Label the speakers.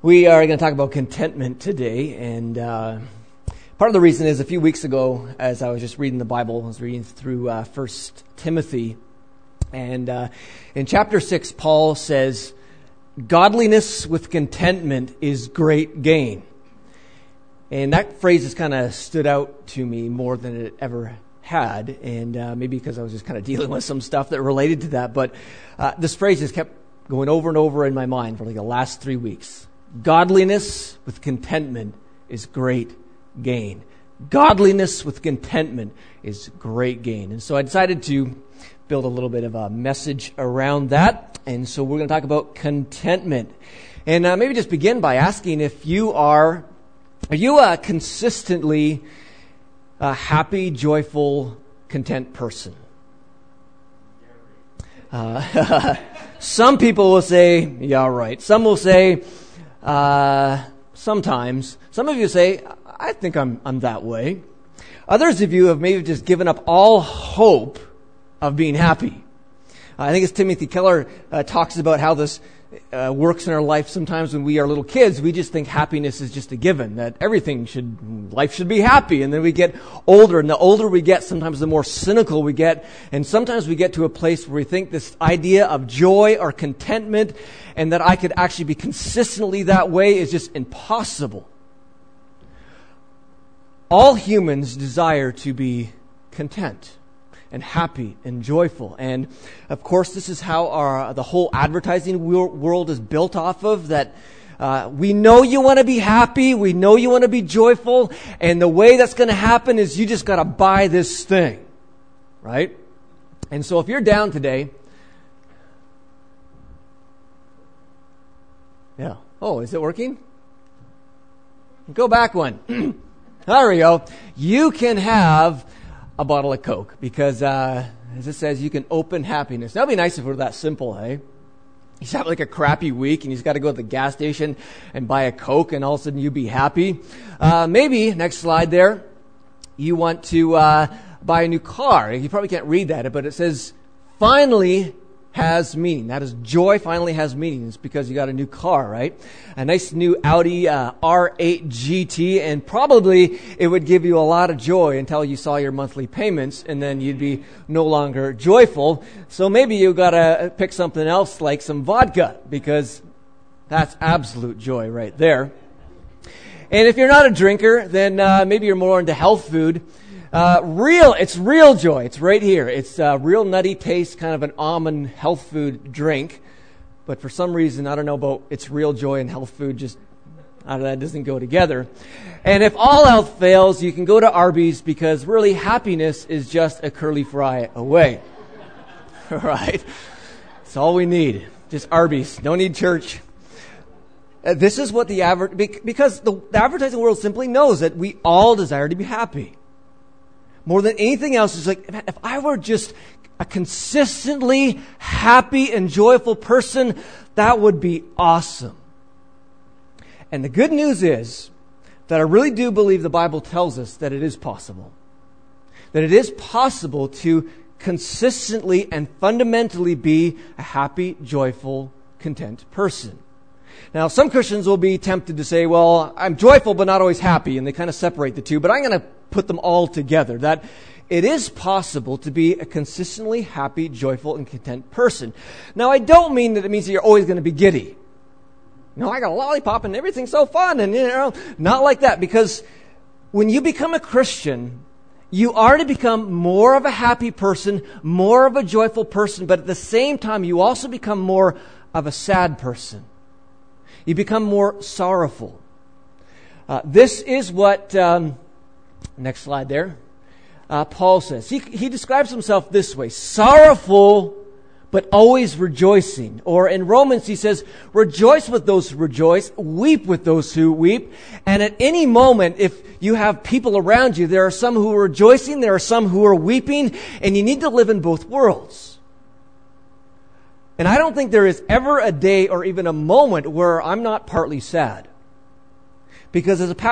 Speaker 1: We are going to talk about contentment today, and uh, part of the reason is a few weeks ago, as I was just reading the Bible, I was reading through uh, First Timothy, and uh, in chapter six, Paul says, "Godliness with contentment is great gain," and that phrase has kind of stood out to me more than it ever had, and uh, maybe because I was just kind of dealing with some stuff that related to that, but uh, this phrase has kept going over and over in my mind for like the last three weeks. Godliness with contentment is great gain. Godliness with contentment is great gain. And so I decided to build a little bit of a message around that. And so we're going to talk about contentment. And uh, maybe just begin by asking if you are, are you a consistently a happy, joyful, content person? Uh, some people will say, yeah, right. Some will say, uh, sometimes. Some of you say, I think I'm, I'm that way. Others of you have maybe just given up all hope of being happy. I think as Timothy Keller uh, talks about how this uh, works in our life sometimes when we are little kids we just think happiness is just a given that everything should life should be happy. And then we get older and the older we get sometimes the more cynical we get. And sometimes we get to a place where we think this idea of joy or contentment and that I could actually be consistently that way is just impossible. All humans desire to be content and happy and joyful. And of course, this is how our, the whole advertising world is built off of that. Uh, we know you want to be happy. We know you want to be joyful. And the way that's going to happen is you just got to buy this thing. Right? And so if you're down today, yeah. Oh, is it working? Go back one. there we go. You can have a bottle of Coke because, uh, as it says, you can open happiness. That'd be nice if it were that simple, hey? He's having like a crappy week and he's got to go to the gas station and buy a Coke and all of a sudden you'd be happy. Uh, maybe, next slide there, you want to uh, buy a new car. You probably can't read that, but it says, finally has meaning. That is, joy finally has meaning. It's because you got a new car, right? A nice new Audi uh, R8 GT, and probably it would give you a lot of joy until you saw your monthly payments, and then you'd be no longer joyful. So maybe you gotta pick something else like some vodka, because that's absolute joy right there. And if you're not a drinker, then uh, maybe you're more into health food. Uh, real, it's real joy. It's right here. It's a real nutty taste, kind of an almond health food drink. But for some reason, I don't know about it's real joy and health food, just of that doesn't go together. And if all else fails, you can go to Arby's because really happiness is just a curly fry away. right? It's all we need. Just Arby's. Don't need church. Uh, this is what the adver- because the, the advertising world simply knows that we all desire to be happy more than anything else is like, man, if I were just a consistently happy and joyful person, that would be awesome. And the good news is that I really do believe the Bible tells us that it is possible. That it is possible to consistently and fundamentally be a happy, joyful, content person. Now, some Christians will be tempted to say, well, I'm joyful but not always happy, and they kind of separate the two, but I'm going to put them all together. That it is possible to be a consistently happy, joyful, and content person. Now, I don't mean that it means that you're always going to be giddy. No, I got a lollipop and everything's so fun, and you know, not like that. Because when you become a Christian, you are to become more of a happy person, more of a joyful person, but at the same time, you also become more of a sad person. You become more sorrowful. Uh, this is what. Um, Next slide there. Uh, Paul says, he, he describes himself this way sorrowful, but always rejoicing. Or in Romans, he says, rejoice with those who rejoice, weep with those who weep. And at any moment, if you have people around you, there are some who are rejoicing, there are some who are weeping, and you need to live in both worlds. And I don't think there is ever a day or even a moment where I'm not partly sad. Because as a pastor,